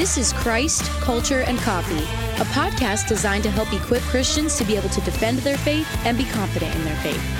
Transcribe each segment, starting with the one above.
This is Christ, Culture, and Coffee, a podcast designed to help equip Christians to be able to defend their faith and be confident in their faith.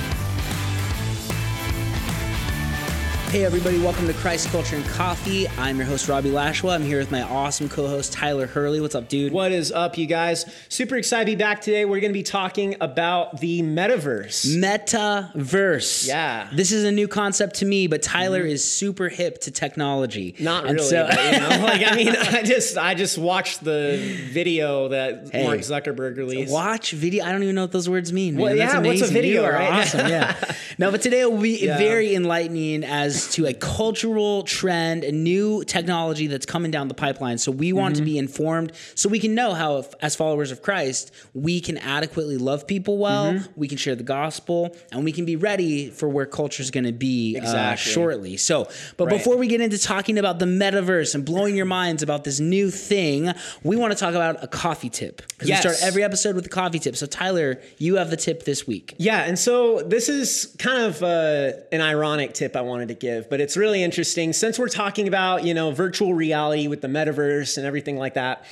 Hey, everybody, welcome to Christ Culture and Coffee. I'm your host, Robbie Lashwa. I'm here with my awesome co host, Tyler Hurley. What's up, dude? What is up, you guys? Super excited to be back today. We're going to be talking about the metaverse. Metaverse. Yeah. This is a new concept to me, but Tyler is super hip to technology. Not And really, so- but, you know, like I mean, I just I just watched the video that Hey. Mark Zuckerberg released. Watch video. I don't even know what those words mean. Well, That's yeah, what's a video, right? Awesome. Yeah. no, but today will be Yeah. very enlightening as to a cultural trend, a new technology that's coming down the pipeline. So we want Mm-hmm. to be informed, so we can know how, if, as followers of Christ, we can adequately love people well. Mm-hmm. We can share the gospel, and we can be ready for where culture is going to be uh, shortly. So, but Right. before we get into talking about the metaverse and blowing your minds about this new thing, we want to talk about a coffee tip because Yes. we start every episode with a coffee tip. So, Tyler, you have the tip this week. Yeah, and so this is kind of uh, an ironic tip I wanted to give, but it's really interesting since we're talking about you know virtual reality with the metaverse and everything like that.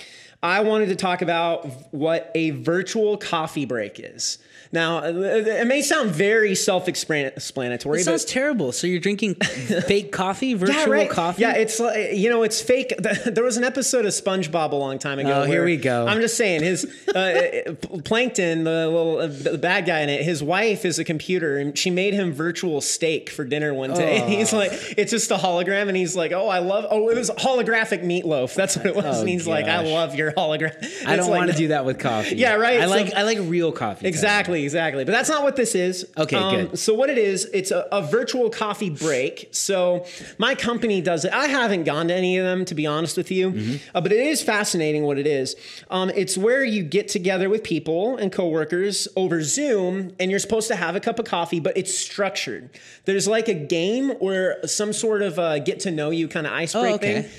I wanted to talk about what a virtual coffee break is. Now, it may sound very self-explanatory, It but sounds terrible. So you're drinking fake coffee, virtual yeah, right. coffee. Yeah, it's like you know, it's fake. There was an episode of SpongeBob a long time ago. Oh, here we go. I'm just saying, his uh, Plankton, the little uh, the bad guy in it, his wife is a computer, and she made him virtual steak for dinner one day. And he's like, it's just a hologram, and he's like, oh, I love. Oh, it was holographic meatloaf. That's what it was. Oh, and he's like, I love your hologram. I don't want to do that with coffee. Yeah, right? I So- like I like real coffee. Exactly, exactly. But that's not what this is. Um, Okay, good. So what it is, it's a, a virtual coffee break. So my company does it. I haven't gone to any of them, to be honest with you, Mm-hmm. uh, but it is fascinating what it is. Um, it's where you get together with people and coworkers over Zoom, and you're supposed to have a cup of coffee, but it's structured. There's like a game or some sort of uh, get to know you kind of ice break Oh, okay. thing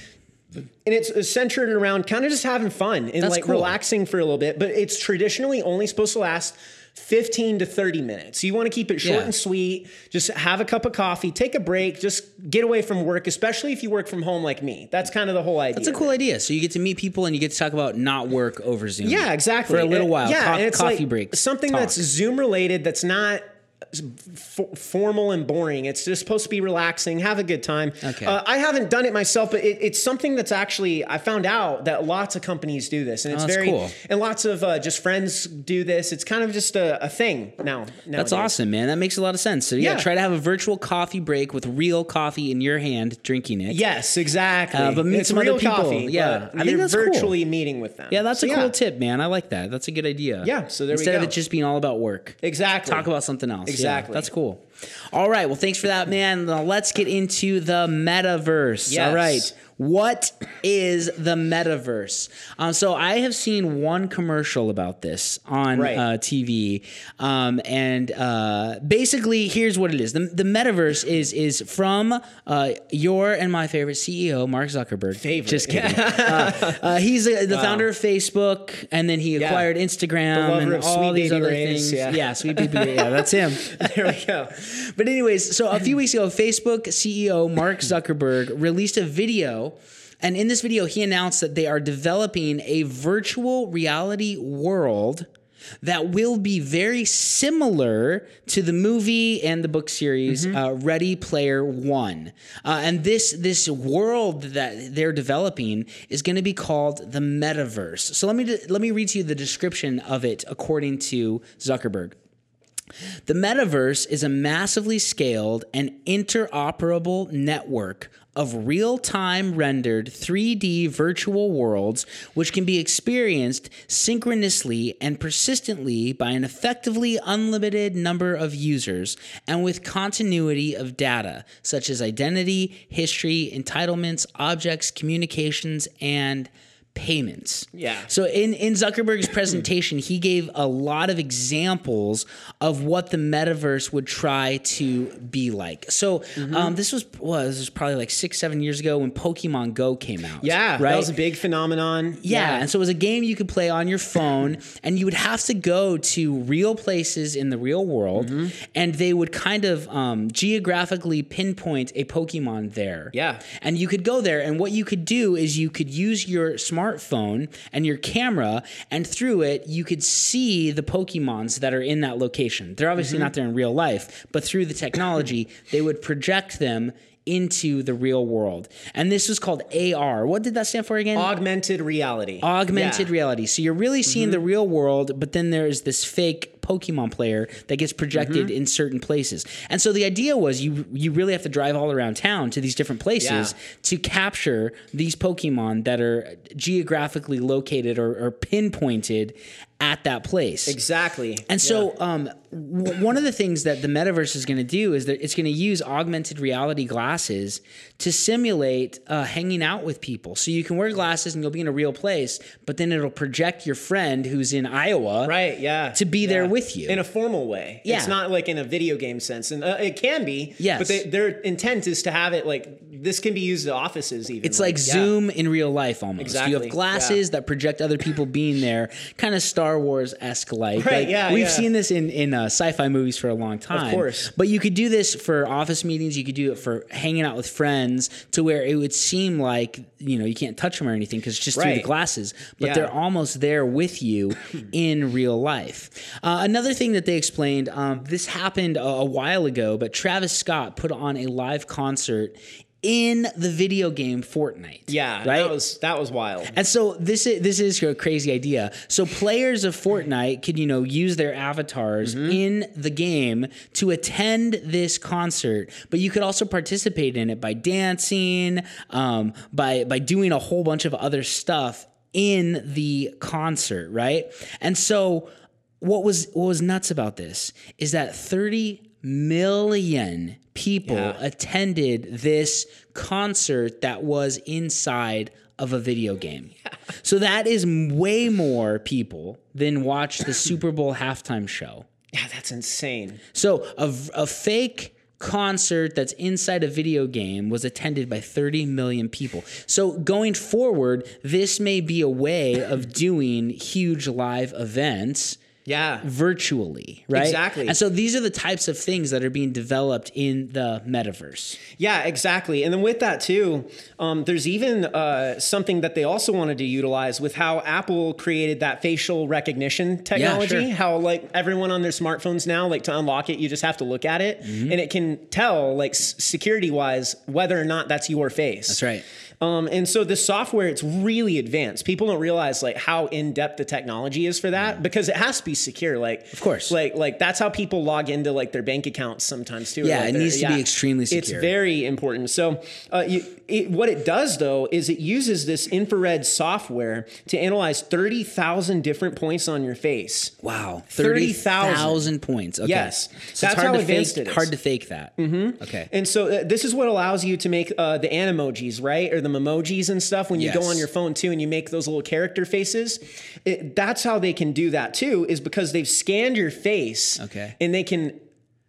and it's centered around kind of just having fun and That's like cool. relaxing for a little bit but it's traditionally only supposed to last 15 to 30 minutes. You want to keep it short Yeah. and sweet. Just have a cup of coffee, take a break, just get away from work, especially if you work from home like me. That's kind of the whole idea. That's a cool idea. So you get to meet people and you get to talk about not work over Zoom. Yeah, exactly. For a little while. Yeah, Co- coffee like breaks. Something talk. that's Zoom related that's not f- formal and boring. It's just supposed to be relaxing, have a good time. Okay. Uh, I haven't done it myself, but it, it's something that's actually I found out that lots of companies do this, and it's Oh, very cool. and lots of uh, just friends do this. It's kind of just a, a thing now. That's awesome, man. That makes a lot of sense. So yeah, Yeah. try to have a virtual coffee break with real coffee in your hand, drinking it. Yes, exactly. Uh, but meet it's some other people. coffee. Yeah, I think that's cool. virtually meeting with them. Yeah, that's So, a cool tip, man. I like that. That's a good idea. Yeah, so there we Instead of it just being all about work. Exactly. Talk about something else. Yeah, Exactly. that's cool. All right. Well, thanks for that, man. Now let's get into the metaverse. Yes. All right. What is the metaverse? Um, so I have seen one commercial about this on Right. uh, TV, um, and uh, basically, here's what it is: the, the metaverse is is from uh, your and my favorite CEO, Mark Zuckerberg. Favorite. Just kidding. uh, uh, he's uh, the founder of Facebook, and then he acquired Instagram lover and of all Sweet these other Ray's, things. yeah. Sweet Baby Yeah, that's him. there we go. But anyways, so a few weeks ago, Facebook CEO Mark Zuckerberg released a video. And in this video, he announced that they are developing a virtual reality world that will be very similar to the movie and the book series uh, Ready Player One. Uh, and this this world that they're developing is going to be called the metaverse. So let me let me read to you the description of it according to Zuckerberg. The metaverse is a massively scaled and interoperable network of real time rendered 3D virtual worlds which can be experienced synchronously and persistently by an effectively unlimited number of users and with continuity of data such as identity, history, entitlements, objects, communications, and payments. Yeah. So in in Zuckerberg's presentation, he gave a lot of examples of what the metaverse would try to be like. So Mm-hmm. um, this was well, this was probably like six seven years ago when Pokemon Go came out. Yeah, right. that was a big phenomenon. Yeah, and so it was a game you could play on your phone, and you would have to go to real places in the real world, Mm-hmm. and they would kind of um, geographically pinpoint a Pokemon there. Yeah. and you could go there, and what you could do is you could use your smartphone and your camera, and through it you could see the Pokemons that are in that location. They're obviously Mm-hmm. not there in real life, but through the technology, they would project them into the real world. And this was called AR. What did that stand for again? Augmented reality. augmented Yeah. reality. So you're really seeing the real world, but then there's this fake Pokemon player that gets projected Mm-hmm. in certain places. And so the idea was you you really have to drive all around town to these different places Yeah. to capture these Pokemon that are geographically located or, or pinpointed at that place. Exactly. And so, um, w- one of the things that the metaverse is going to do is that it's going to use augmented reality glasses to simulate uh, hanging out with people. So you can wear glasses and you'll be in a real place, but then it'll project your friend who's in Iowa, Right, yeah. to be there with you. In a formal way. Yeah. It's not like in a video game sense. And uh, it can be. Yes. But they, their intent is to have it like, this can be used at offices even. It's like yeah. Zoom in real life almost. Exactly. You have glasses that project other people being there, kind of Star Wars esque like. Right, Like, yeah, We've yeah. seen this in in uh, sci-fi movies for a long time. Of course. But you could do this for office meetings. You could do it for hanging out with friends, to where it would seem like you know you can't touch them or anything because it's just through the glasses. But Yeah. they're almost there with you in real life. Uh, another thing that they explained. Um, this happened a, a while ago, but Travis Scott put on a live concert. In the video game Fortnite, Yeah. right. That was, that was wild. And so this is this is a crazy idea. So players of Fortnite could you know use their avatars Mm-hmm. in the game to attend this concert, but you could also participate in it by dancing, um, by by doing a whole bunch of other stuff in the concert, right? And so what was what was nuts about this is that 30 million people Yeah. attended this concert that was inside of a video game. So that is way more people than watched the Super Bowl halftime show. Yeah, that's insane. So a, a fake concert that's inside a video game was attended by 30 million people. So going forward, this may be a way of doing huge live events Yeah. virtually, right? Exactly. And so these are the types of things that are being developed in the metaverse. Yeah, exactly. And then with that too, um, there's even uh, something that they also wanted to utilize with how Apple created that facial recognition technology. yeah, sure. How like everyone on their smartphones now, like to unlock it, you just have to look at it, Mm-hmm. and it can tell like security wise whether or not that's your face. That's right. Um, and so the software, it's really advanced. People don't realize like how in depth the technology is for that because it has to be secure. Like. Of course. like like that's how people log into like their bank accounts sometimes too. Yeah, Like, it needs to be extremely secure. It's very important. So, uh, you, it, what it does though is it uses this infrared software to analyze thirty thousand different points on your face. Wow, 30,000. 30,000 points. Okay. Yes. So That's it's hard how to advanced fake, it is. Hard to fake that. Mm-hmm. Okay. And so uh, this is what allows you to make uh, the animojis, right, or the memojis and stuff. When you go on your phone too, and you make those little character faces, it, that's how they can do that too. Is because they've scanned your face, Okay. and they can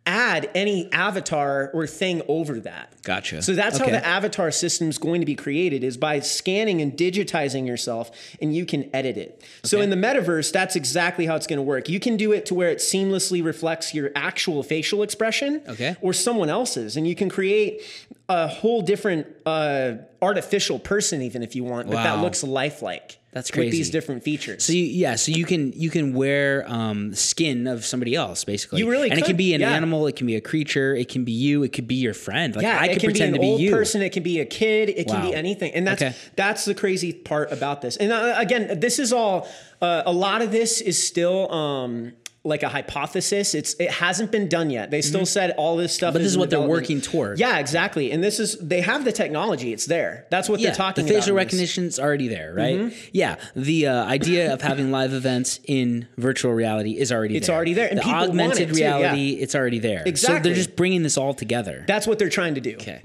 add any avatar or thing over that. Gotcha. So that's Okay. how the avatar system is going to be created is by scanning and digitizing yourself and you can edit it. So in the metaverse, that's exactly how it's going to work. You can do it to where it seamlessly reflects your actual facial expression Okay. or someone else's and you can create a whole different uh, artificial person even if you want, but that looks lifelike. That's crazy. With these different features. So you, yeah, so you can you can wear um, skin of somebody else basically. You really and it can be an yeah. animal, it can be a creature, it can be you, it could be your friend. Like Yeah, I could can pretend be to be you. person. It can be a kid. It can be anything, and that's Okay. that's the crazy part about this. And uh, again, this is all. Uh, a lot of this is still um, like a hypothesis. It's it hasn't been done yet. They still said all this stuff. Mm-hmm. But this is what they're working toward. Yeah, exactly. And this is they have the technology. It's there. That's what yeah, they're talking about. the facial this. recognition's already there, right? Yeah, the uh, idea of having live events in virtual reality is already there. It's there. already there, and the augmented it too, yeah. reality, it's already there. Exactly. So they're just bringing this all together. That's what they're trying to do. Okay.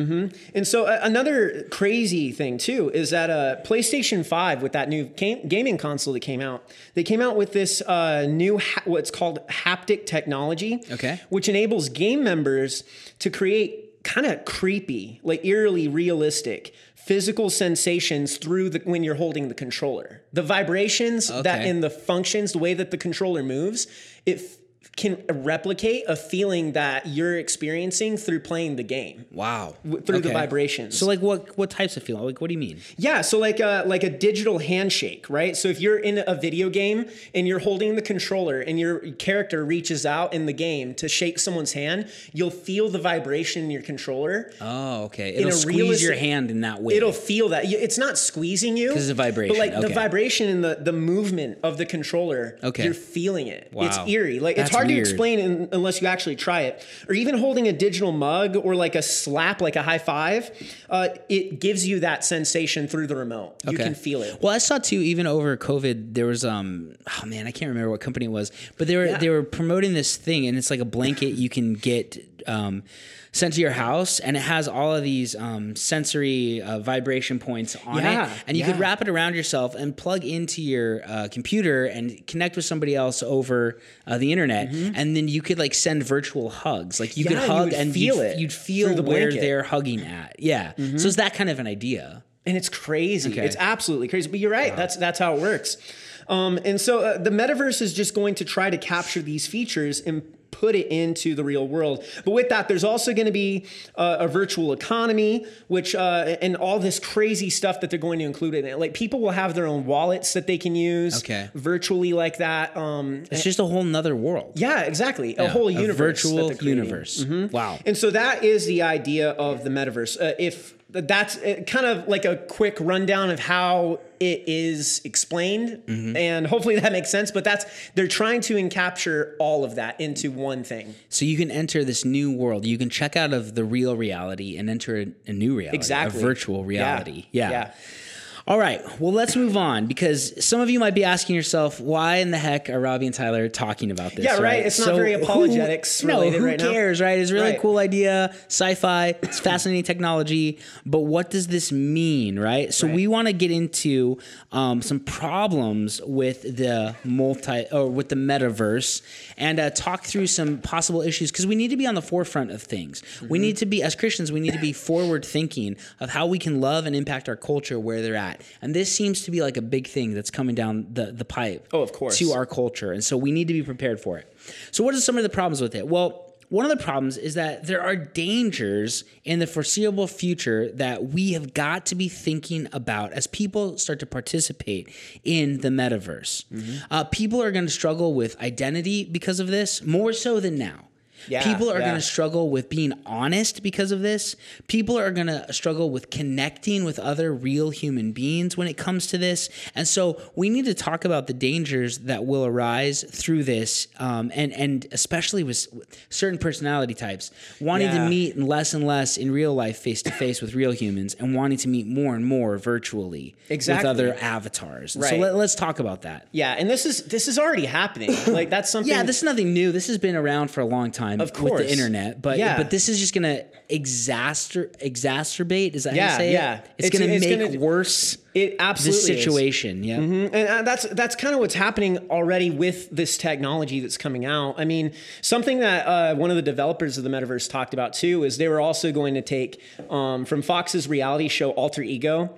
And so uh, another crazy thing too is that uh, PlayStation Five with that new game, gaming console that came out, they came out with this uh, new ha- what's called haptic technology. Okay. Which enables game members to create kind of creepy, like eerily realistic physical sensations through the when you're holding the controller. The vibrations that in the functions, the way that the controller moves, it can replicate a feeling that you're experiencing through playing the game wow. w- through the vibrations. So like what what types of feeling? Like what do you mean? yeah, so like a like a digital handshake, right? So if you're in a video game and you're holding the controller and your character reaches out in the game to shake someone's hand, you'll feel the vibration in your controller. Oh, okay. It'll squeeze realistic- your hand in that way. It'll feel that it's not squeezing you 'Cause it's a vibration, but like the vibration and the the movement of the controller. Okay. you're feeling it. Wow. It's eerie. Like That's it's hard weird. to explain in, unless you actually try it. Or even holding a digital mug or like a slap, like a high five, uh, it gives you that sensation through the remote. You Okay. can feel it. Well, I saw too. Even over COVID, there was um. Oh man, I can't remember what company it was, but they were they were promoting this thing, and it's like a blanket you can get um, sent to your house, and it has all of these um, sensory uh, vibration points on Yeah, it, and you could wrap it around yourself and plug into your uh, computer and connect with somebody else over uh, the internet, and then you could like send virtual hugs. Like you could Mm-hmm. Yeah, you hug would and feel you'd, it you'd feel the where. Mm-hmm. they're hugging at. Yeah. So it's that kind of an idea. and it's crazy. Okay. It's absolutely crazy. But you're right. That's that's how it works. Um, and so uh, the metaverse is just going to try to capture these features and put it into the real world. But with that, there's also going to be uh, a virtual economy, which uh, and all this crazy stuff that they're going to include in it. Like people will have their own wallets that they can use Okay. virtually like that. Um, It's just a whole nother world. yeah, exactly. A whole universe, that virtual universe. Wow. And so that is the idea of the metaverse. Uh, if that's uh, kind of like a quick rundown of how it is explained, Mm-hmm. and hopefully that makes sense. But that's they're trying to encapture all of that into one thing. So you can enter this new world. You can check out of the real reality and enter a, a new reality, Exactly. a virtual reality. Yeah. Yeah. All right. Well, let's move on because some of you might be asking yourself, why in the heck are Robbie and Tyler talking about this? Yeah, right. It's not very who- apologetics no, related who right now. cares, right? It's a really Right. cool idea, sci-fi. It's fascinating technology, but what does this mean, right? So Right. we want to get into um, some problems with the multi or with the metaverse and uh, talk through some possible issues because we need to be on the forefront of things. Mm-hmm. We need to be as Christians, we need to be forward thinking of how we can love and impact our culture where they're at. And this seems to be like a big thing that's coming down the the pipe. Oh, of course. To our culture, and so we need to be prepared for it. So, what are some of the problems with it? Well, one of the problems is that there are dangers in the foreseeable future that we have got to be thinking about as people start to participate in the metaverse. Mm-hmm. Uh, people are going to struggle with identity because of this, more so than now. Yeah, People are yeah. going to struggle with being honest because of this. People are going to struggle with connecting with other real human beings when it comes to this. And so we need to talk about the dangers that will arise through this, um, and and especially with certain personality types wanting to meet less and less in real life, face to face with real humans, and wanting to meet more and more virtually Exactly. with other avatars. So Right. let, let's talk about that. Yeah, and this is this is already happening. Like that's something. Yeah, this is nothing new. This has been around for a long time Of with course. the internet, but Yeah. but this is just gonna exacer exacerbate. Is that how Yeah, you say yeah. it? It's, It's- gonna it's make gonna- worse it absolutely is. situation. Yeah. and uh, that's that's kind of what's happening already with this technology that's coming out. I mean, something that uh, one of the developers of the metaverse talked about too is they were also going to take um, from Fox's reality show Alter Ego.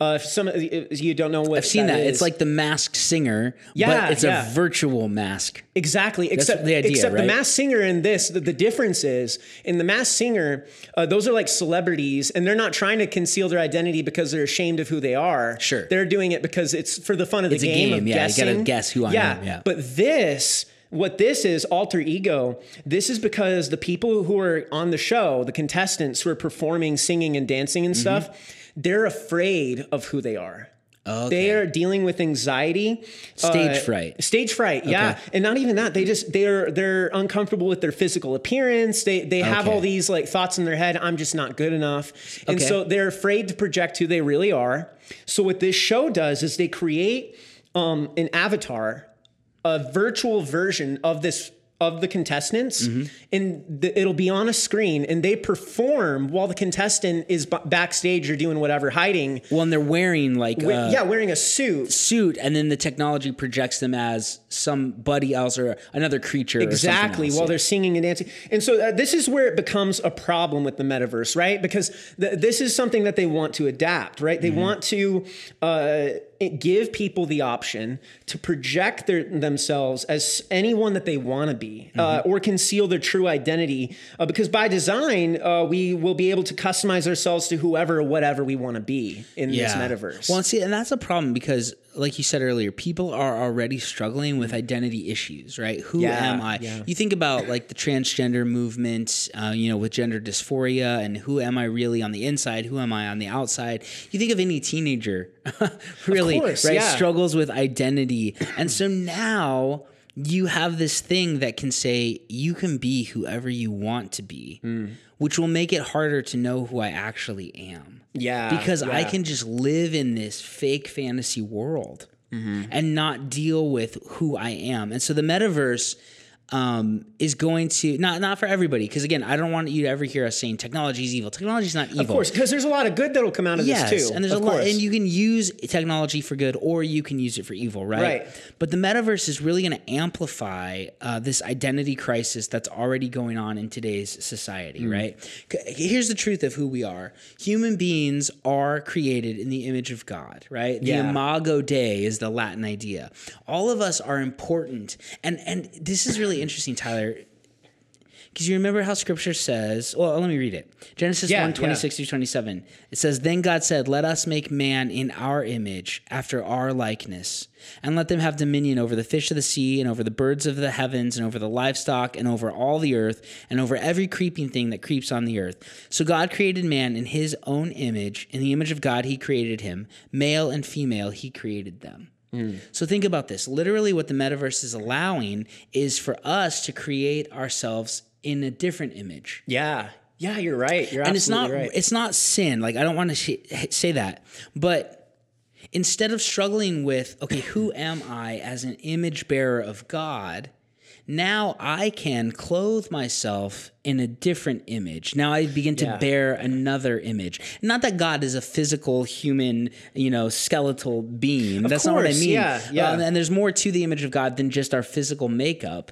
Uh, if some of if you don't know what Mm-hmm. I've seen that. is. It's like the Masked Singer, Yeah, but it's yeah. a virtual mask. Exactly. Except the idea, except the right? masked singer in this, the, the difference is in the masked singer, uh, those are like celebrities, and they're not trying to conceal their identity because they're ashamed of who they are. Sure. they're doing it because it's for the fun of the It's a game. game, of yeah, you gotta guess who I am, yeah. But this. What this is, alter ego, this is because the people who are on the show, the contestants who are performing, singing, and dancing Mm-hmm. and stuff, they're afraid of who they are. They are dealing with anxiety, Stage uh, fright. Stage fright, yeah, and not even that. They just they're they're uncomfortable with their physical appearance. They they have Okay. all these like thoughts in their head. I'm just not good enough, and Okay. so they're afraid to project who they really are. So what this show does is they create um, an avatar, a virtual version of this of the contestants, Mm-hmm. and th- it'll be on a screen, and they perform while the contestant is b- backstage or doing whatever, hiding. Well, and they're wearing like Wi- uh, yeah, wearing a suit. suit, and then the technology projects them as somebody else or another creature. Exactly, else. while Yeah. they're singing and dancing. And so uh, this is where it becomes a problem with the metaverse, right? Because th- this is something that they want to adapt, right? They Mm-hmm. want to uh, give people the option to project their, themselves as anyone that they want to be uh, Mm-hmm. or conceal their true identity. Uh, because by design, uh, we will be able to customize ourselves to whoever or whatever we want to be in this metaverse. Well, see, and that's a problem because, like you said earlier, people are already struggling with identity issues, right? Who Yeah, am I? yeah. You think about like the transgender movement, uh, you know, with gender dysphoria, and who am I really on the inside? Who am I on the outside? You think of any teenager, really, course, right? yeah. Struggles with identity, and so now. You have this thing that can say you can be whoever you want to be, Hmm. Which will make it harder to know who I actually am yeah. because I can just live in this fake fantasy world Mm-hmm. and not deal with who I am. And so the metaverse um, is going to not not for everybody because again, I don't want you to ever hear us saying technology is evil. Technology is not evil. Of course, because there's a lot of good that'll come out of Yes, this too. and there's of a lot, and you can use technology for good, or you can use it for evil, right? Right. But the metaverse is really going to amplify uh, this identity crisis that's already going on in today's society, Mm. right? Here's the truth of who we are: human beings are created in the image of God, right? The Yeah. imago Dei is the Latin idea. All of us are important, and and this is really interesting, Tyler. Because you remember how scripture says, well, let me read it. Genesis Yeah, one 26 through 27. It says, Then God said, Let us make man in our image, after our likeness, and let them have dominion over the fish of the sea, and over the birds of the heavens, and over the livestock, and over all the earth, and over every creeping thing that creeps on the earth. So God created man in his own image. In the image of God, he created him. Male and female, he created them. Hmm. So think about this. Literally, what the metaverse is allowing is for us to create ourselves in a different image. yeah, yeah, you're right. You're And it's not right. it's not sin. Like I don't want to sh- say that, but instead of struggling with okay, who am I as an image bearer of God? Now I can clothe myself in a different image. Now I begin to Yeah. bear another image. Not that God is a physical human, you know, skeletal being. That's not what I mean. yeah, yeah. Um, and there's more to the image of God than just our physical makeup.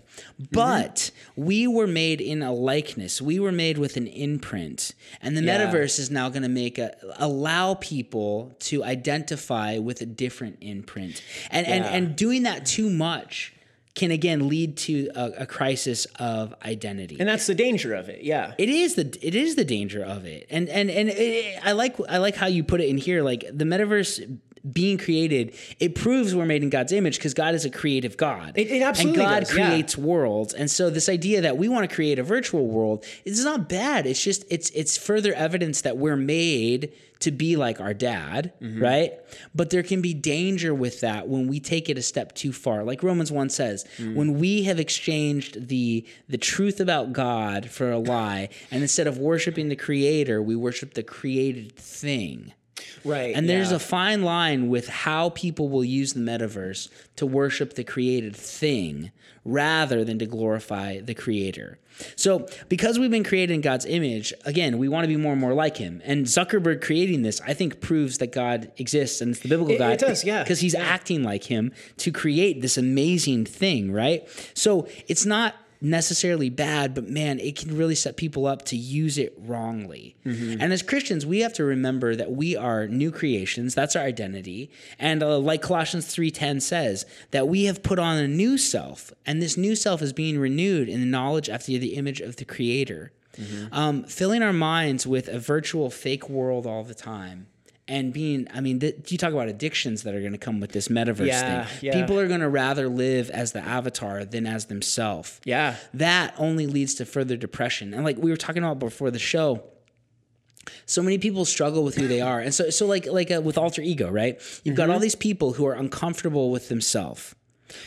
But we were made in a likeness. We were made with an imprint. And the Yeah. metaverse is now going to make a allow people to identify with a different imprint. And and and doing that too much can again lead to a, a crisis of identity. and that's the danger of it. Yeah. It is the it is the danger of it, and and and it, I like I like how you put it in here. Like the metaverse being created, it proves we're made in God's image because God is a creative God. It- it absolutely and God does, yeah. creates worlds, and so this idea that we want to create a virtual world is not bad. It's just it's it's further evidence that we're made to be like our dad, Mm-hmm. right? But there can be danger with that when we take it a step too far. Like Romans 1 says, Mm. when we have exchanged the the truth about God for a lie, and instead of worshiping the creator, we worship the created thing. Right. And there's yeah. a fine line with how people will use the metaverse to worship the created thing rather than to glorify the creator. So, because we've been created in God's image, again, we want to be more and more like him. And Zuckerberg creating this, I think, proves that God exists and it's the biblical It- God. it does, yeah. Because he's acting like him to create this amazing thing, right? So, it's not necessarily bad, but man, it can really set people up to use it wrongly. And as Christians, we have to remember that we are new creations. That's our identity. And uh, like Colossians 3:10 says, that we have put on a new self, and this new self is being renewed in the knowledge after the image of the creator. Um, filling our minds with a virtual fake world all the time. And being, I mean, th- you talk about addictions that are going to come with this metaverse Yeah, thing. yeah. People are going to rather live as the avatar than as themselves Yeah. that only leads to further depression. And like we were talking about before the show, so many people struggle with who they are and so so like like uh, with alter ego right you've got Mm-hmm. all these people who are uncomfortable with themselves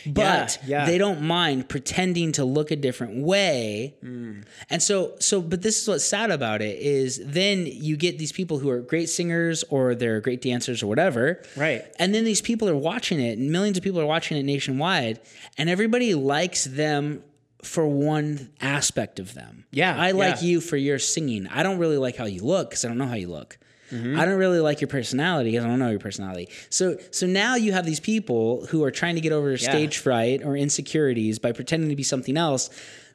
but yeah. they don't mind pretending to look a different way Mm. and so so but this is what's sad about it is then you get these people who are great singers or they're great dancers or whatever Right. and then these people are watching it and millions of people are watching it nationwide and everybody likes them for one aspect of them Yeah, i like yeah. you for your singing i don't really like how you look because i don't know how you look Mm-hmm. I don't really like your personality because I don't know your personality. So so now you have these people who are trying to get over stage fright or insecurities by pretending to be something else.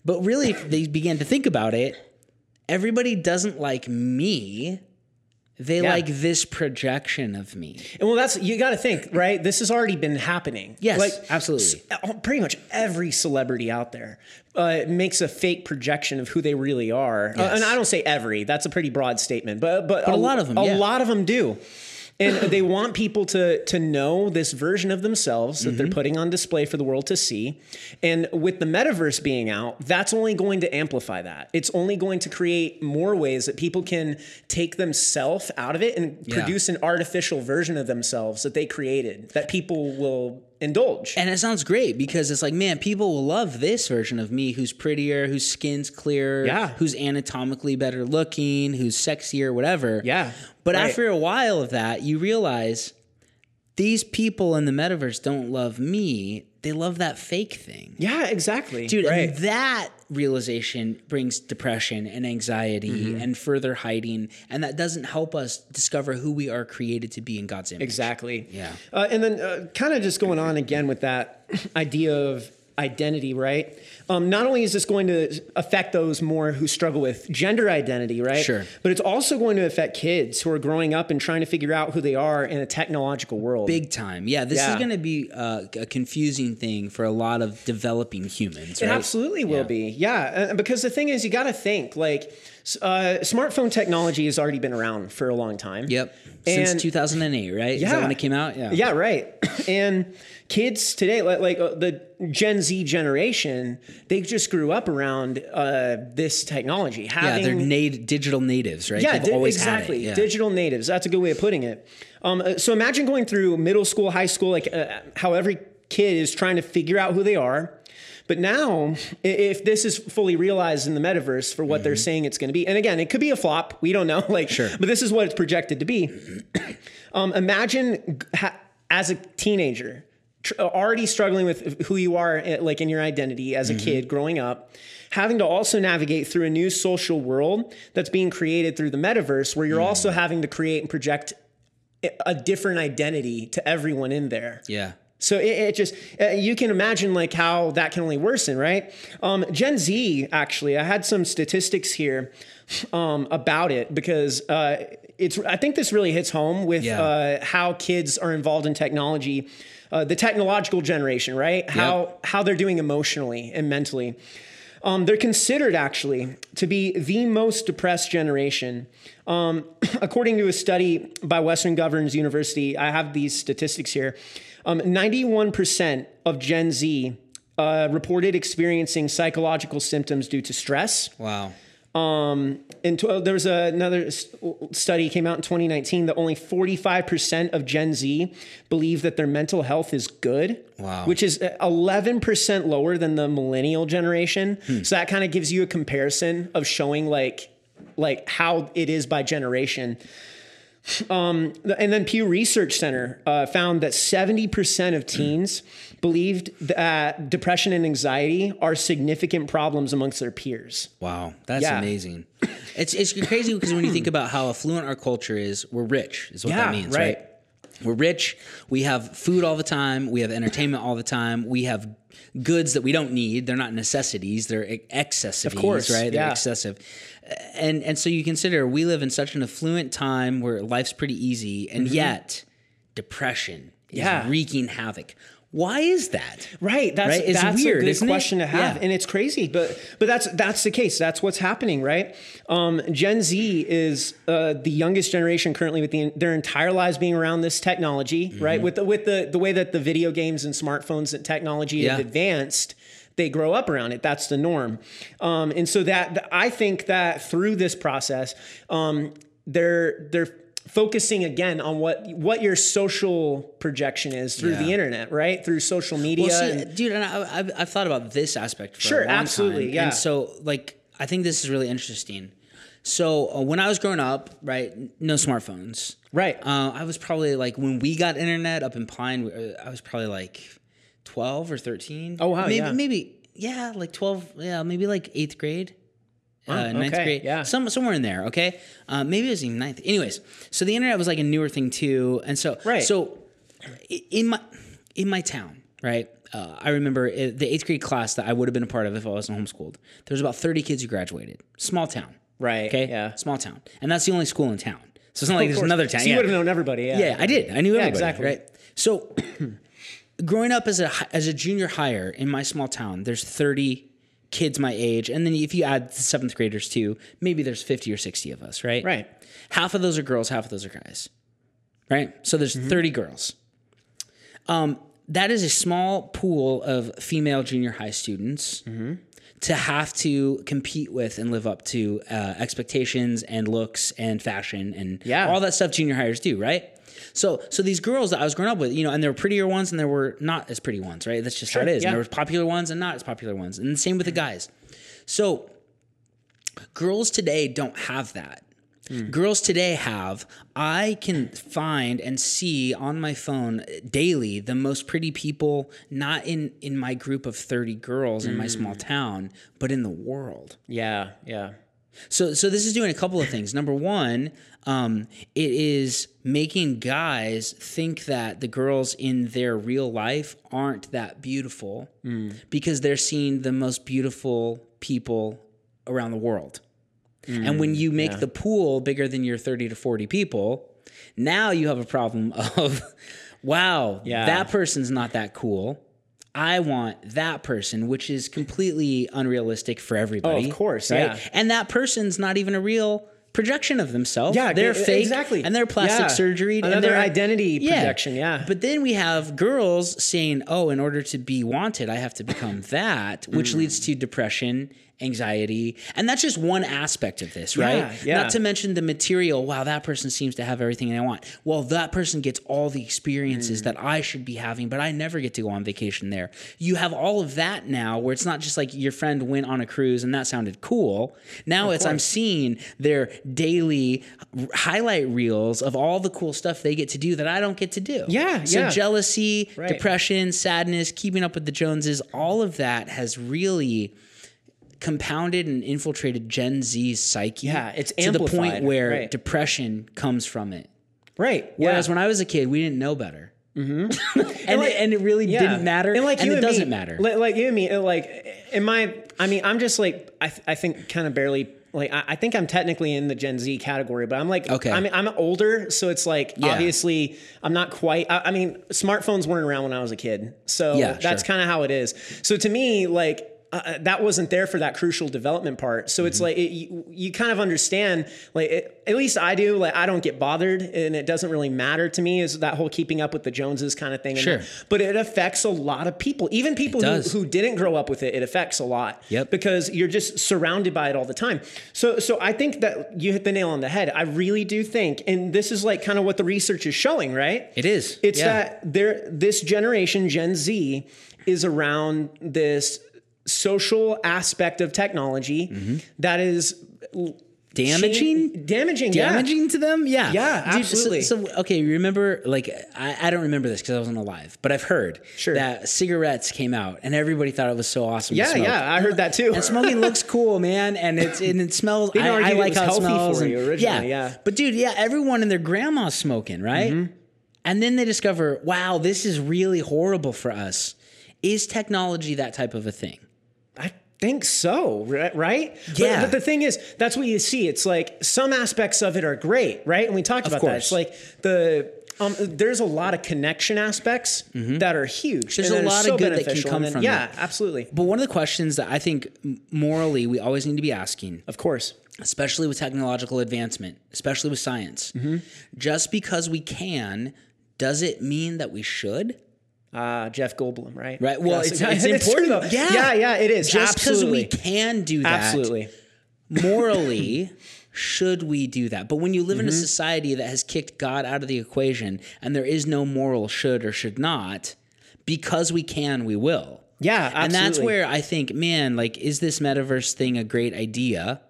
But really, if they begin to think about it, everybody doesn't like me. They Yeah. like this projection of me. And well, that's you got to think, right? This has already been happening. Yes, like, absolutely. pretty much every celebrity out there uh, makes a fake projection of who they really are. Uh, and I don't say every; that's a pretty broad statement. But but, a lot of them, a yeah. lot of them do. And they want people to to know this version of themselves that Mm-hmm. they're putting on display for the world to see. And with the metaverse being out, that's only going to amplify that. It's only going to create more ways that people can take themselves out of it and Yeah. produce an artificial version of themselves that they created that people will indulge. And it sounds great because it's like, man, people will love this version of me who's prettier, whose skin's clearer, Yeah. who's anatomically better looking, who's sexier, whatever. Yeah, But right. after a while of that, you realize these people in the metaverse don't love me. They love that fake thing. yeah, exactly. Dude, right. and that realization brings depression and anxiety Mm-hmm. and further hiding. And that doesn't help us discover who we are created to be in God's image. Exactly. Yeah. Uh, and then uh, kind of just going on again with that idea of identity, right? Um, not only is this going to affect those more who struggle with gender identity, right? Sure. But it's also going to affect kids who are growing up and trying to figure out who they are in a technological world. Big time. Yeah, this is going to be uh, a confusing thing for a lot of developing humans, It absolutely will Yeah. be. Yeah. Uh, because the thing is, you got to think like uh, smartphone technology has already been around for a long time. Yep. Since 2008, right? Is that when it came out? Yeah. Yeah, right. and kids today, like, like uh, the Gen Z generation, they just grew up around uh, this technology. Yeah, they're nat- digital natives, right? yeah, di- exactly. Yeah. Digital natives. That's a good way of putting it. Um, uh, so imagine going through middle school, high school, like uh, how every kid is trying to figure out who they are. But now, if this is fully realized in the metaverse for what they're saying it's going to be, and again, it could be a flop. We don't know. Like, Mm-hmm. Sure. but this is what it's projected to be. um, imagine ha- as a teenager, tr- uh, already struggling with who you are, uh, like in your identity as a Mm-hmm. kid growing up, having to also navigate through a new social world that's being created through the metaverse, where you're Mm. also having to create and project a- a different identity to everyone in there. Yeah. So it, it just uh, you can imagine like how that can only worsen, right? Um, Gen Z actually, I had some statistics here um, about it because uh, it's. I think this really hits home with Yeah. uh, how kids are involved in technology, uh, the technological generation, right? How how they're doing emotionally and mentally. Um, they're considered actually to be the most depressed generation. Um, according to a study by Western Governors University, I have these statistics here. Um, 91% of Gen Z uh, reported experiencing psychological symptoms due to stress. Wow. Um, tw- there was another s- study came out in 2019 that only 45% of Gen Z believe that their mental health is good. Wow. Which is uh, 11% lower than the millennial generation. So that kind of gives you a comparison of showing like like how it is by generation. Um, and then Pew Research Center uh, found that 70% of teens believed that depression and anxiety are significant problems amongst their peers. Wow, that's Yeah. amazing. It's it's crazy because when you think about how affluent our culture is, we're rich. Is what Yeah, that means, right. right? We're rich. We have food all the time. We have entertainment all the time. We have goods that we don't need. They're not necessities. They're excessive. Of course, right? They're yeah. excessive. And and so you consider we live in such an affluent time where life's pretty easy, and yet depression is Mm-hmm. Yeah. wreaking havoc. Why is that? Right. That's Right? It's that's weird, a good isn't it? question to have. Yeah. And it's crazy. But but that's that's the case. That's what's happening, right? Um, Gen Z is uh, the youngest generation currently with the, their entire lives being around this technology, Mm-hmm. right? With the with the the way that the video games and smartphones and technology have advanced. They grow up around it. That's the norm, um, and so that I think that through this process, um, they're they're focusing again on what what your social projection is through Yeah. the internet, right? Through social media. Well, see, and- dude, and I, I've, I've thought about this aspect for Sure, a long absolutely, time. yeah. And so, like, I think this is really interesting. So, uh, when I was growing up, right, no smartphones. Right. Uh, I was probably like when we got internet up in Pine. uh, I was probably like twelve or thirteen. Oh, wow, Maybe, yeah. maybe, yeah, like twelve. Yeah, maybe like eighth grade. Uh, ninth okay, grade, yeah. some somewhere in there. Okay, uh, maybe it was even ninth. Anyways, so the internet was like a newer thing too, and so Right. So in my in my town, right? Uh, I remember uh, the eighth grade class that I would have been a part of if I wasn't homeschooled. There was about thirty kids who graduated. Small town, Right, Okay, yeah. small town, and that's the only school in town. So it's not like there's another town. So you yeah. would have known everybody. Yeah. Yeah, I did. I knew everybody. exactly. Right. So, growing up as a as a junior higher in my small town, there's 30 kids my age, and then if you add the seventh graders too, maybe there's 50 or 60 of us. Right. Right. Half of those are girls. Half of those are guys. Right. So there's 30 girls. Um, that is a small pool of female junior high students to have to compete with and live up to uh, expectations and looks and fashion and Yeah. all that stuff junior highers do, right? So, so these girls that I was growing up with, you know, and there were prettier ones and there were not as pretty ones, right? That's just how it is. yeah. And there were popular ones and not as popular ones, and the same with the guys. So, girls today don't have that. Hmm. Girls today have, I can find and see on my phone daily the most pretty people, not in, in my group of 30 girls in my small hmm. town, but in the world. Yeah. Yeah. So, so this is doing a couple of things. Number one, um, it is making guys think that the girls in their real life aren't that beautiful because they're seeing the most beautiful people around the world. and when you make the pool bigger than your 30 to 40 people, now you have a problem of, wow, Yeah. that person's not that cool. I want that person, which is completely unrealistic for everybody. Oh, of course, right? yeah. And that person's not even a real projection of themselves. Yeah, they're fake, exactly. and they're plastic Yeah. surgery. and they're identity projection, yeah. But then we have girls saying, "Oh, in order to be wanted, I have to become that," which Mm. leads to depression, anxiety, and that's just one aspect of this, right? Yeah, yeah. Not to mention the material. Wow, that person seems to have everything I want. Well, that person gets all the experiences Mm. that I should be having, but I never get to go on vacation there. You have all of that now, where it's not just like your friend went on a cruise and that sounded cool. Now it's I'm seeing their daily highlight reels of all the cool stuff they get to do that I don't get to do. Yeah, So yeah. jealousy, Right. depression, sadness, keeping up with the Joneses, all of that has really compounded and infiltrated Gen Z's psyche. Yeah, it's to the point where right. depression comes from it. Right. Whereas yeah. when I was a kid, we didn't know better. Mm-hmm. and, like- it, and it really Yeah. didn't matter. And, like you it doesn't me, matter. Like, like you and me, like in my, I mean, I'm just like, I, th- I think kind of barely. Like I, I think I'm technically in the Gen Z category, but I'm like, Okay. I'm I'm older, so it's like Yeah. obviously I'm not quite. I, I mean, smartphones weren't around when I was a kid, so Yeah, that's sure. kind of how it is. So to me, like. Uh, that wasn't there for that crucial development part. So Mm-hmm. it's like it, you, you kind of understand, like it, at least I do. Like I don't get bothered, and it doesn't really matter to me. Is that whole keeping up with the Joneses kind of thing? Sure. that- but it affects a lot of people, even people who, who didn't grow up with it. It affects a lot. Yep. Because you're just surrounded by it all the time. So, so I think that you hit the nail on the head. I really do think, and this is like kind of what the research is showing, right? It is. It's Yeah. that there, this generation, Gen Z, is around this social aspect of technology Mm-hmm. that is damaging. Change- damaging, yeah. damaging to them yeah Yeah, absolutely. so, okay remember like I, I don't remember this because i wasn't alive but i've heard Sure. that cigarettes came out and everybody thought it was so awesome Yeah, yeah, I heard that too. and smoking looks cool man and it's and it smells I, I like was how it smells and- originally, yeah. but dude yeah everyone and their grandma's smoking right Mm-hmm. and then they discover wow this is really horrible for us is technology that type of a thing think so, right? Yeah. But, the thing is, that's what you see. It's like some aspects of it are great, right? And we talked about that. course. It's like the um, there's a lot of connection aspects that are huge. Mm-hmm. There's a lot of so good that can come then- from Yeah, that. absolutely. but one of the questions that i think morally we always need to be asking Of course. especially with technological advancement, especially with science. Mm-hmm. Just because we can, does it mean that we should? Uh, Jeff Goldblum, right? Right. Well, it's, it's true, important. though. yeah. yeah, yeah, it is. Just because we can do that, Absolutely. morally, should we do that? But when you live in a Mm-hmm. society that has kicked God out of the equation and there is no moral should or should not, because we can, we will. Yeah, absolutely. And that's where I think, man, like, is this metaverse thing a great idea?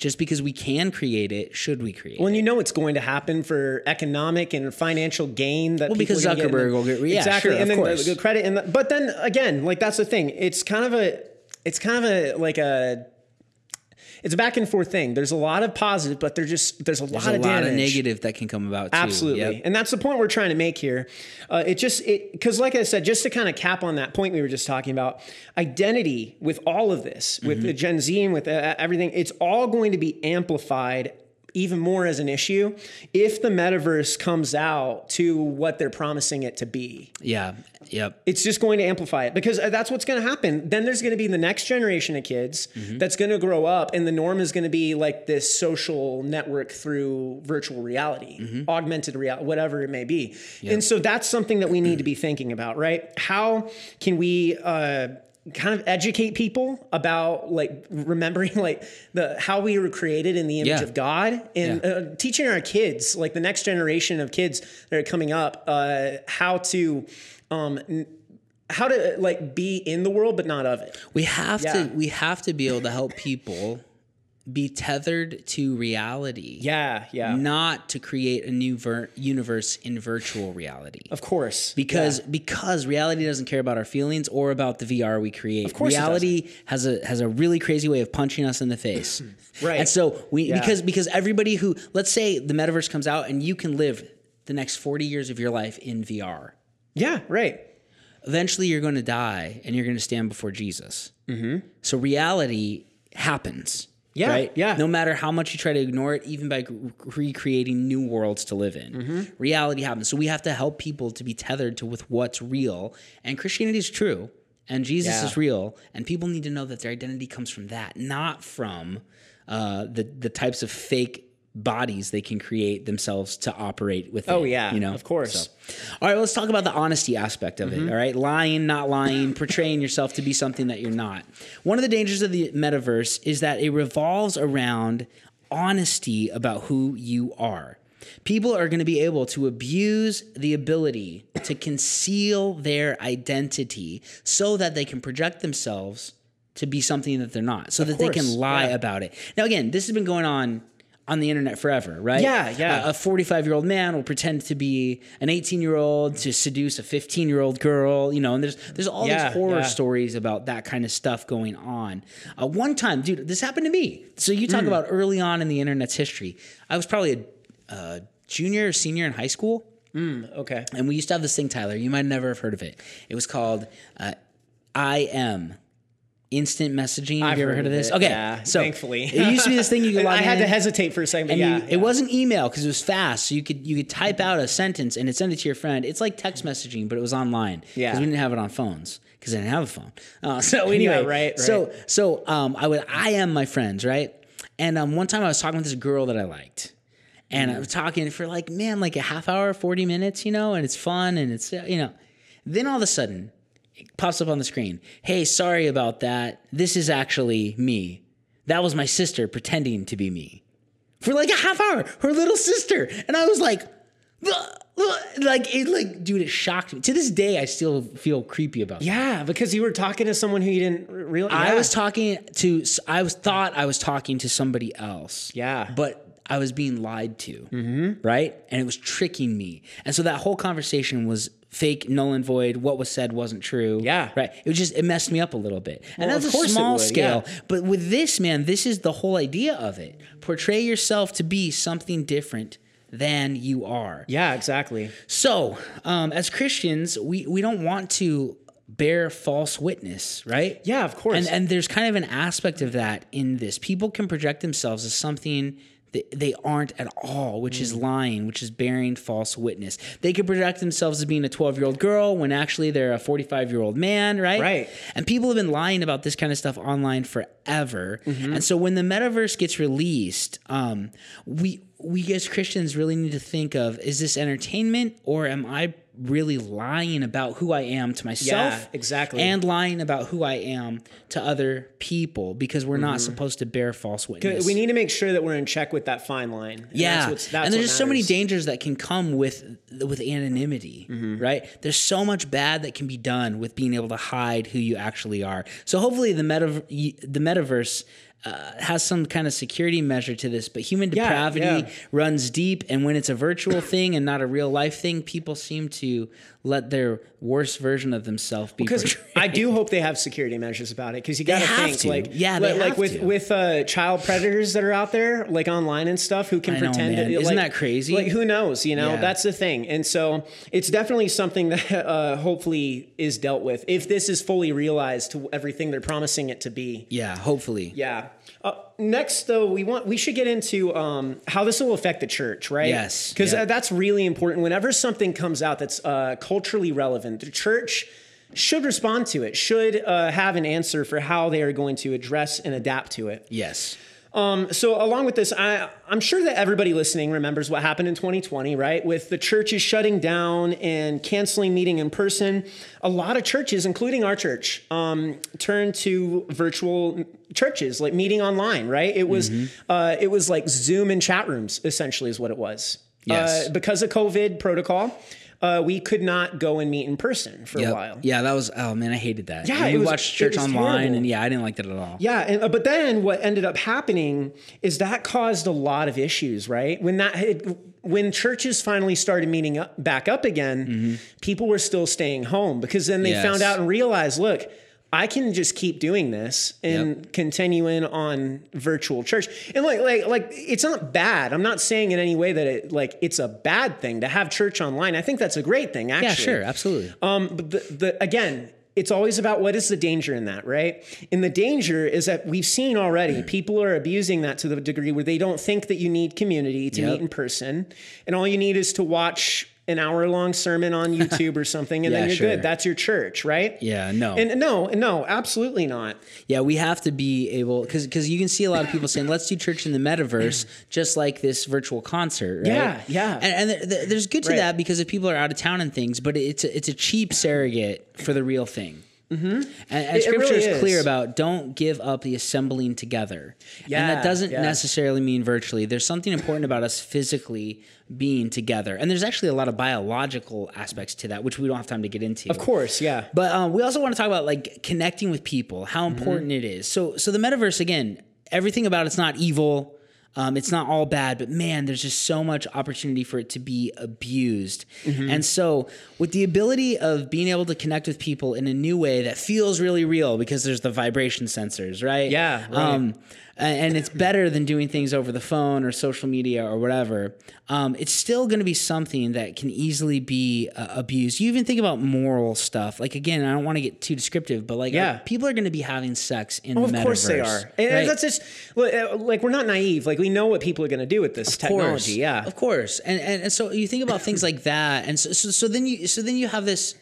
Just because we can create it, should we create Well, it? and you know it's going to happen for economic and financial gain. That Well, because gonna get Zuckerberg will get- yeah, exactly, sure, and of then course. the credit. And the, but then again, like that's the thing. It's kind of a, it's kind of a like a, it's a back and forth thing. There's a lot of positive, but there's just there's a There's lot a of lot damage. of negative that can come about too. Absolutely, Yep. and that's the point we're trying to make here. Uh, it just it because, like I said, just to kind of cap on that point we were just talking about, identity with all of this, with Mm-hmm. the Gen Z and with uh, everything, it's all going to be amplified even more as an issue if the metaverse comes out to what they're promising it to be Yeah. Yep. it's just going to amplify it because uh, that's what's going to happen. Then there's going to be the next generation of kids Mm-hmm. that's going to grow up, and the norm is going to be like this social network through virtual reality, Mm-hmm. augmented reality, whatever it may be. And so that's something that we need to be thinking about, right? How can we? Uh, kind of educate people about like remembering like the how we were created in the image Yeah. of God and Yeah. uh, teaching our kids like the next generation of kids that are coming up uh, how to um, n- how to like be in the world but not of it. We have Yeah. to we have to be able to help people be tethered to reality. Yeah, yeah. Not to create a new ver- universe in virtual reality. Of course. because because reality doesn't care about our feelings or about the VR we create. Of course it reality has a has a really crazy way of punching us in the face. Right. And so we Yeah. because because everybody who let's say the metaverse comes out and you can live the next 40 years of your life in VR. Yeah, right. Eventually you're going to die and you're going to stand before Jesus. Mm-hmm. So reality happens. Yeah, Right? yeah. No matter how much you try to ignore it, even by recreating new worlds to live in, Mm-hmm. reality happens. So we have to help people to be tethered to with what's real. And Christianity is true, and Jesus Yeah. is real, and people need to know that their identity comes from that, not from uh, the the types of fake bodies they can create themselves to operate within. Oh, yeah, you know, of course. So- all right, let's talk about the honesty aspect of Mm-hmm. it. All right, lying, not lying, portraying yourself to be something that you're not. One of the dangers of the metaverse is that it revolves around honesty about who you are. People are going to be able to abuse the ability to conceal their identity so that they can project themselves to be something that they're not, so that they can lie yeah. about it. Now, again, this has been going on on the internet forever, right? Yeah, yeah. A- a 45 year old man will pretend to be an 18 year old to seduce a 15 year old girl, you know, and there's there's all Yeah, these horror yeah. stories about that kind of stuff going on. Uh, one time, dude, this happened to me. So you talk about early on in the internet's history. I was probably a uh, junior or senior in high school. Okay. And we used to have this thing, Tyler. You might never have heard of it. It was called uh, IM, instant messaging. Have I've you ever heard of this? it, okay, yeah, so thankfully. it used to be this thing you could log I had in to hesitate for a second, but yeah, you, yeah. it wasn't email because it was fast. So you could you could type out a sentence and it send it to your friend. It's like text messaging, but it was online. Yeah. because we didn't have it on phones because I didn't have a phone. Uh, so anyway, right, right. So so um, I would I am my friends right, and um, one time I was talking with this girl that I liked. And I was talking for like, man, like a half hour, 40 minutes, you know, and it's fun and it's, you know. Then all of a sudden, pops up on the screen. Hey, sorry about that. This is actually me. That was my sister pretending to be me for like a half hour, her little sister. And I was like, like, it, like, dude, it shocked me. To this day, I still feel creepy about that. Yeah, because you were talking to someone who you didn't really. I was talking to, I was thought I was talking to somebody else. Yeah. But I was being lied to, mm-hmm. right? And it was tricking me. And so that whole conversation was fake, null and void. What was said wasn't true. Yeah. Right. It was just, it messed me up a little bit. and Well, that's of a small would, scale. yeah. But with this, man, this is the whole idea of it. Portray yourself to be something different than you are. Yeah, exactly. So, um, as Christians, we, we don't want to bear false witness, right? Yeah, of course. And and there's kind of an aspect of that in this. People can project themselves as something they aren't at all, which Mm. is lying, which is bearing false witness. They could project themselves as being a 12 year old girl when actually they're a 45 year old man, right? Right. And people have been lying about this kind of stuff online forever. Mm-hmm. And so when the metaverse gets released, um, we we as Christians really need to think of is this entertainment or am I really lying about who I am to myself. Yeah, exactly. And lying about who I am to other people because we're not supposed to bear false witness. We need to make sure that we're in check with that fine line. And yeah, that's that's and there's just so many dangers that can come with with anonymity, Mm-hmm. right? There's so much bad that can be done with being able to hide who you actually are. So hopefully the meta the metaverse uh, has some kind of security measure to this, but human Yeah, depravity yeah. runs deep, and when it's a virtual thing and not a real life thing, people seem to let their worst version of themselves be because portrayed. I do hope they have security measures about it because you got to think like Yeah, like, they like have with to. with uh, child predators that are out there like online and stuff who can I know, pretend man. to, Isn't like- that crazy? like who knows you know Yeah. that's the thing and so it's definitely something that uh, hopefully is dealt with if this is fully realized to everything they're promising it to be yeah, hopefully. yeah. Uh, next, though, we want we should get into um, how this will affect the church, right? Yes, because yeah. uh, that's really important. Whenever something comes out that's uh, culturally relevant, the church should respond to it. Should uh, have an answer for how they are going to address and adapt to it. Yes. Um, so along with this, I, I'm sure that everybody listening remembers what happened in 2020, right? With the churches shutting down and canceling meeting in person, a lot of churches, including our church, um, turned to virtual churches, like meeting online, right? It was, uh, it was like Zoom and chat rooms, essentially, is what it was. Yes. Uh, because of COVID protocol, uh, we could not go and meet in person for a while. Yeah, that was oh man, I hated that. Yeah, And we was- watched church online, terrible. and yeah, I didn't like that at all. Yeah, and, uh, but then what ended up happening is that caused a lot of issues, right? When that had, when churches finally started meeting up, back up again, people were still staying home because then they Yes. found out and realized, look, I can just keep doing this and Yep. continuing on virtual church. And like like like it's not bad. I'm not saying in any way that it like it's a bad thing to have church online. I think that's a great thing actually. Yeah, sure, absolutely. Um, but the, the again, it's always about what is the danger in that, right? And the danger is that we've seen already people are abusing that to the degree where they don't think that you need community to Yep. meet in person, and all you need is to watch an hour long sermon on YouTube or something, and Yeah, then you're sure. good. That's your church, right? Yeah, no. And no, no, absolutely not. Yeah, we have to be able because because you can see a lot of people saying, "Let's do church in the metaverse," just like this virtual concert. Right? Yeah, yeah. And, and there- there- there's good to Right. that because if people are out of town and things, but it's a, it's a cheap surrogate for the real thing. Mm-hmm. And, and It- it scripture really is clear is. about don't give up the assembling together. and that doesn't yeah. necessarily mean virtually. There's something important about us physically being together, and there's actually a lot of biological aspects to that, which we don't have time to get into. Of course, yeah. But um, we also want to talk about like connecting with people, how Mm-hmm. important it is. So, so the metaverse again, everything about it's not evil. Um, it's not all bad, but man, there's just so much opportunity for it to be abused. Mm-hmm. And so, with the ability of being able to connect with people in a new way that feels really real because there's the vibration sensors, right? Yeah, right. Um, and it's better than doing things over the phone or social media or whatever. Um, it's still going to be something that can easily be uh, abused. You even think about moral stuff. Like again, I don't want to get too descriptive, but like, Yeah. people are going to be having sex in Oh, the of course they metaverse, are. And right? that's just like, uh, we're not naive. Like we know what people are going to do with this Of course. technology. Yeah. of course. And, and and so you think about things like that, and so, so so then you so then you have this.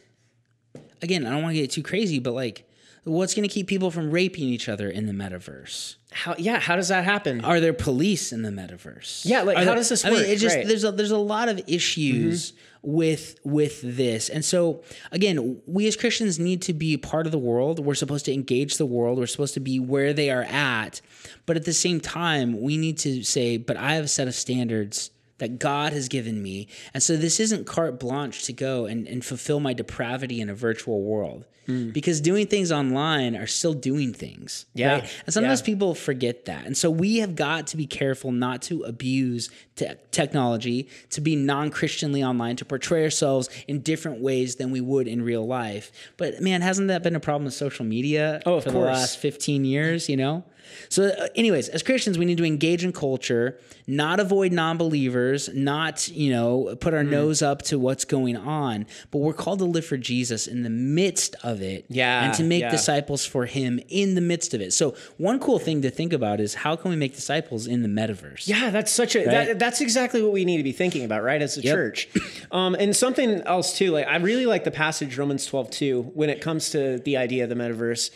Again, I don't want to get too crazy, but like, what's going to keep people from raping each other in the metaverse? How? Yeah. How does that happen? Are there police in the metaverse? Yeah, like, Are how there- does this work? I mean, it just Right. there's a, there's a lot of issues mm-hmm. with with this, and so again, we as Christians need to be part of the world. We're supposed to engage the world. We're supposed to be where they are at, but at the same time, we need to say, "But I have a set of standards." That God has given me. And so this isn't carte blanche to go and, and fulfill my depravity in a virtual world. Hmm. Because doing things online are still doing things. Yeah. Right? And sometimes Yeah. people forget that. And so we have got to be careful not to abuse te- technology, to be non Christianly online, to portray ourselves in different ways than we would in real life. But man, hasn't that been a problem with social media Oh, for the last 15 years, you know? So, uh, anyways, as Christians, we need to engage in culture, not avoid non believers, not, you know, put our nose up to what's going on, but we're called to live for Jesus in the midst of it. Yeah, And to make yeah. disciples for him in the midst of it. So, one cool thing to think about is how can we make disciples in the metaverse? Yeah, that's such a that, that's exactly what we need to be thinking about, right? As a Yep. church. Um, and something else too, like I really like the passage Romans 12 2 when it comes to the idea of the metaverse.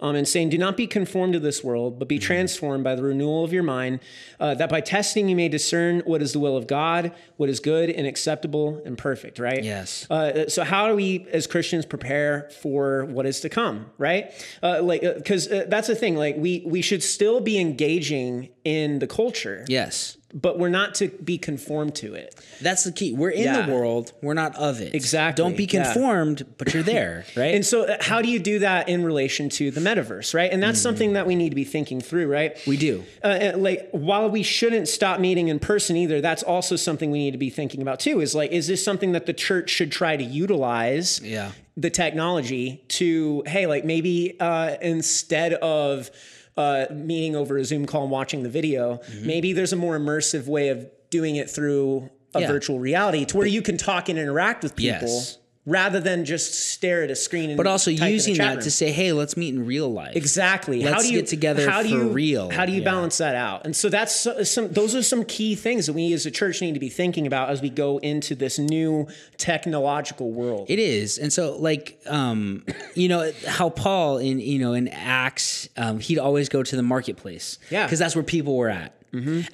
Um, and saying, Do not be conformed to this world, but be transformed by the renewal of your mind, uh, that by testing you may discern what is the will of God, what is good and acceptable and perfect, right? Yes. Uh, so, how do we as Christians prepare for what is to come, right? Uh, like, because uh, that's the thing, like, we, we should still be engaging in the culture. Yes. But we're not to be conformed to it. That's the key. We're in Yeah. the world. We're not of it. Exactly, Don't be yeah. conformed, but you're there, right? And so, uh, how do you do that in relation to the metaverse, right? And that's something that we need to be thinking through, right? we do. Uh, like, while we shouldn't stop meeting in person either, that's also something we need to be thinking about too. Is like, is this something that the church should try to utilize? Yeah. The technology to, hey, like maybe uh, instead of uh, meeting over a Zoom call and watching the video, maybe there's a more immersive way of doing it through a Yeah. virtual reality to where you can talk and interact with people. Yes. Rather than just stare at a screen, and But also using that room. to say, hey, let's meet in real life. Exactly. how Let's do you get together how do for you, real. How do you Yeah. balance that out? And so that's some. Those are some key things that we as a church need to be thinking about as we go into this new technological world. It is, and so like um, you know how Paul in you know in Acts, um, he'd always go to the marketplace, Yeah. because that's where people were at.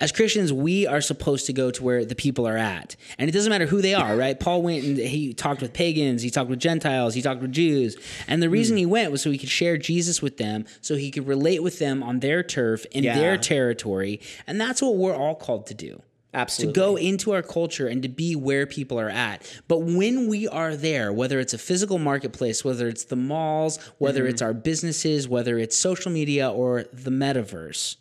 As Christians, we are supposed to go to where the people are at, and it doesn't matter who they are, right? Paul went and he talked with pagans, he talked with Gentiles, he talked with Jews, and the reason he went was so he could share Jesus with them, so he could relate with them on their turf in Yeah. their territory, and that's what we're all called to do Absolutely. to go into our culture and to be where people are at. But when we are there, whether it's a physical marketplace, whether it's the malls, whether Mm-hmm. it's our businesses, whether it's social media or the metaverse,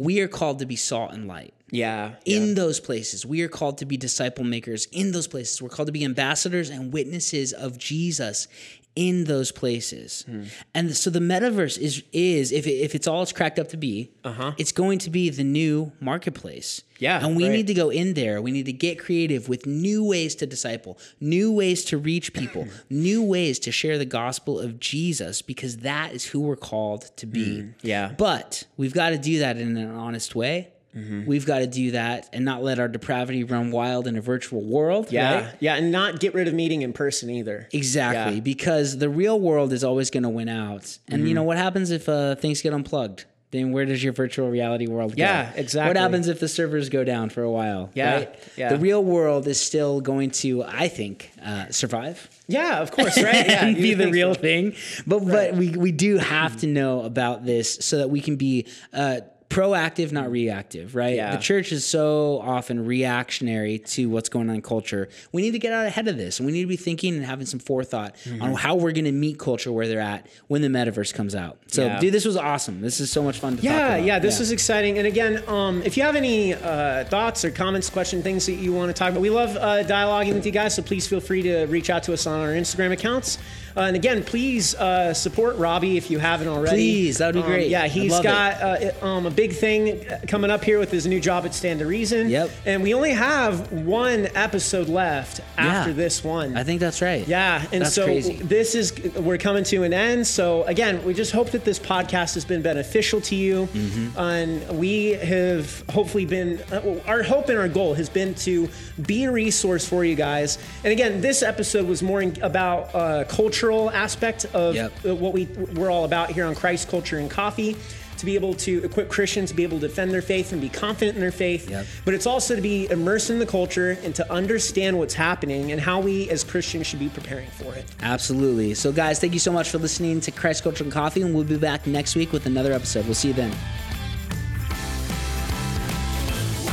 we are called to be salt and light. Yeah. In those places, we are called to be disciple makers. In those places, we're called to be ambassadors and witnesses of Jesus in those places. Hmm. And so the metaverse is is if it, if it's all it's cracked up to be, it's going to be the new marketplace. Uh-huh. Yeah, and we right. need to go in there. We need to get creative with new ways to disciple, new ways to reach people, new ways to share the gospel of Jesus because that is who we're called to be. Hmm. yeah. But we've got to do that in an honest way. Mm-hmm. We've got to do that and not let our depravity run wild in a virtual world. Yeah. right? Yeah. And not get rid of meeting in person either. Exactly, Yeah. because the real world is always going to win out. And Mm-hmm. you know what happens if uh, things get unplugged? Then where does your virtual reality world go? Yeah, exactly. What happens if the servers go down for a while? Yeah, right? yeah. The real world is still going to, I think, uh, survive. Yeah. Of course. Right. Yeah. be the real so. thing. But but we we do have to know about this so that we can be uh, proactive, not reactive. Right? Yeah. The church is so often reactionary to what's going on in culture. We need to get out ahead of this, and we need to be thinking and having some forethought Mm-hmm. on how we're going to meet culture where they're at when the metaverse comes out. So, Yeah. dude, this was awesome. This is so much fun to talk Yeah, about. yeah, this is exciting. And again, um, if you have any uh, thoughts or comments, questions, things that you want to talk about, we love uh, dialoguing with you guys. So please feel free to reach out to us on our Instagram accounts. Uh, and again, please uh, support Robbie if you haven't already. Please, that would be Um, great. yeah, he's got uh, um, a big thing coming up here with his new job at Stand to Reason. Yep. And we only have one episode left after Yeah. this one. I think that's right. Yeah, and That's so crazy. this is we're coming to an end. So again, we just hope that this podcast has been beneficial to you, Mm-hmm. and we have hopefully been. Uh, our hope and our goal has been to be a resource for you guys. And again, this episode was more in, about uh, cultural aspect of Yep. what we we're all about here on Christ Culture and Coffee. To be able to equip Christians to be able to defend their faith and be confident in their faith, Yep. but it's also to be immersed in the culture and to understand what's happening and how we as Christians should be preparing for it. Absolutely. So, guys, thank you so much for listening to Christ Culture and Coffee, and we'll be back next week with another episode. We'll see you then.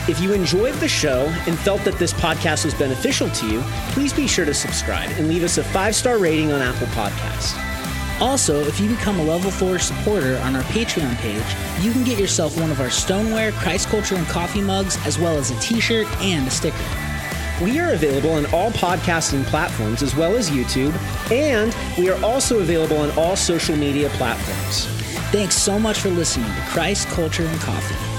If you enjoyed the show and felt that this podcast was beneficial to you, please be sure to subscribe and leave us a five star rating on Apple Podcasts. Also, if you become a level 4 supporter on our Patreon page, you can get yourself one of our stoneware, Christ Culture, and coffee mugs, as well as a t shirt and a sticker. We are available on all podcasting platforms as well as YouTube, and we are also available on all social media platforms. Thanks so much for listening to Christ Culture and Coffee.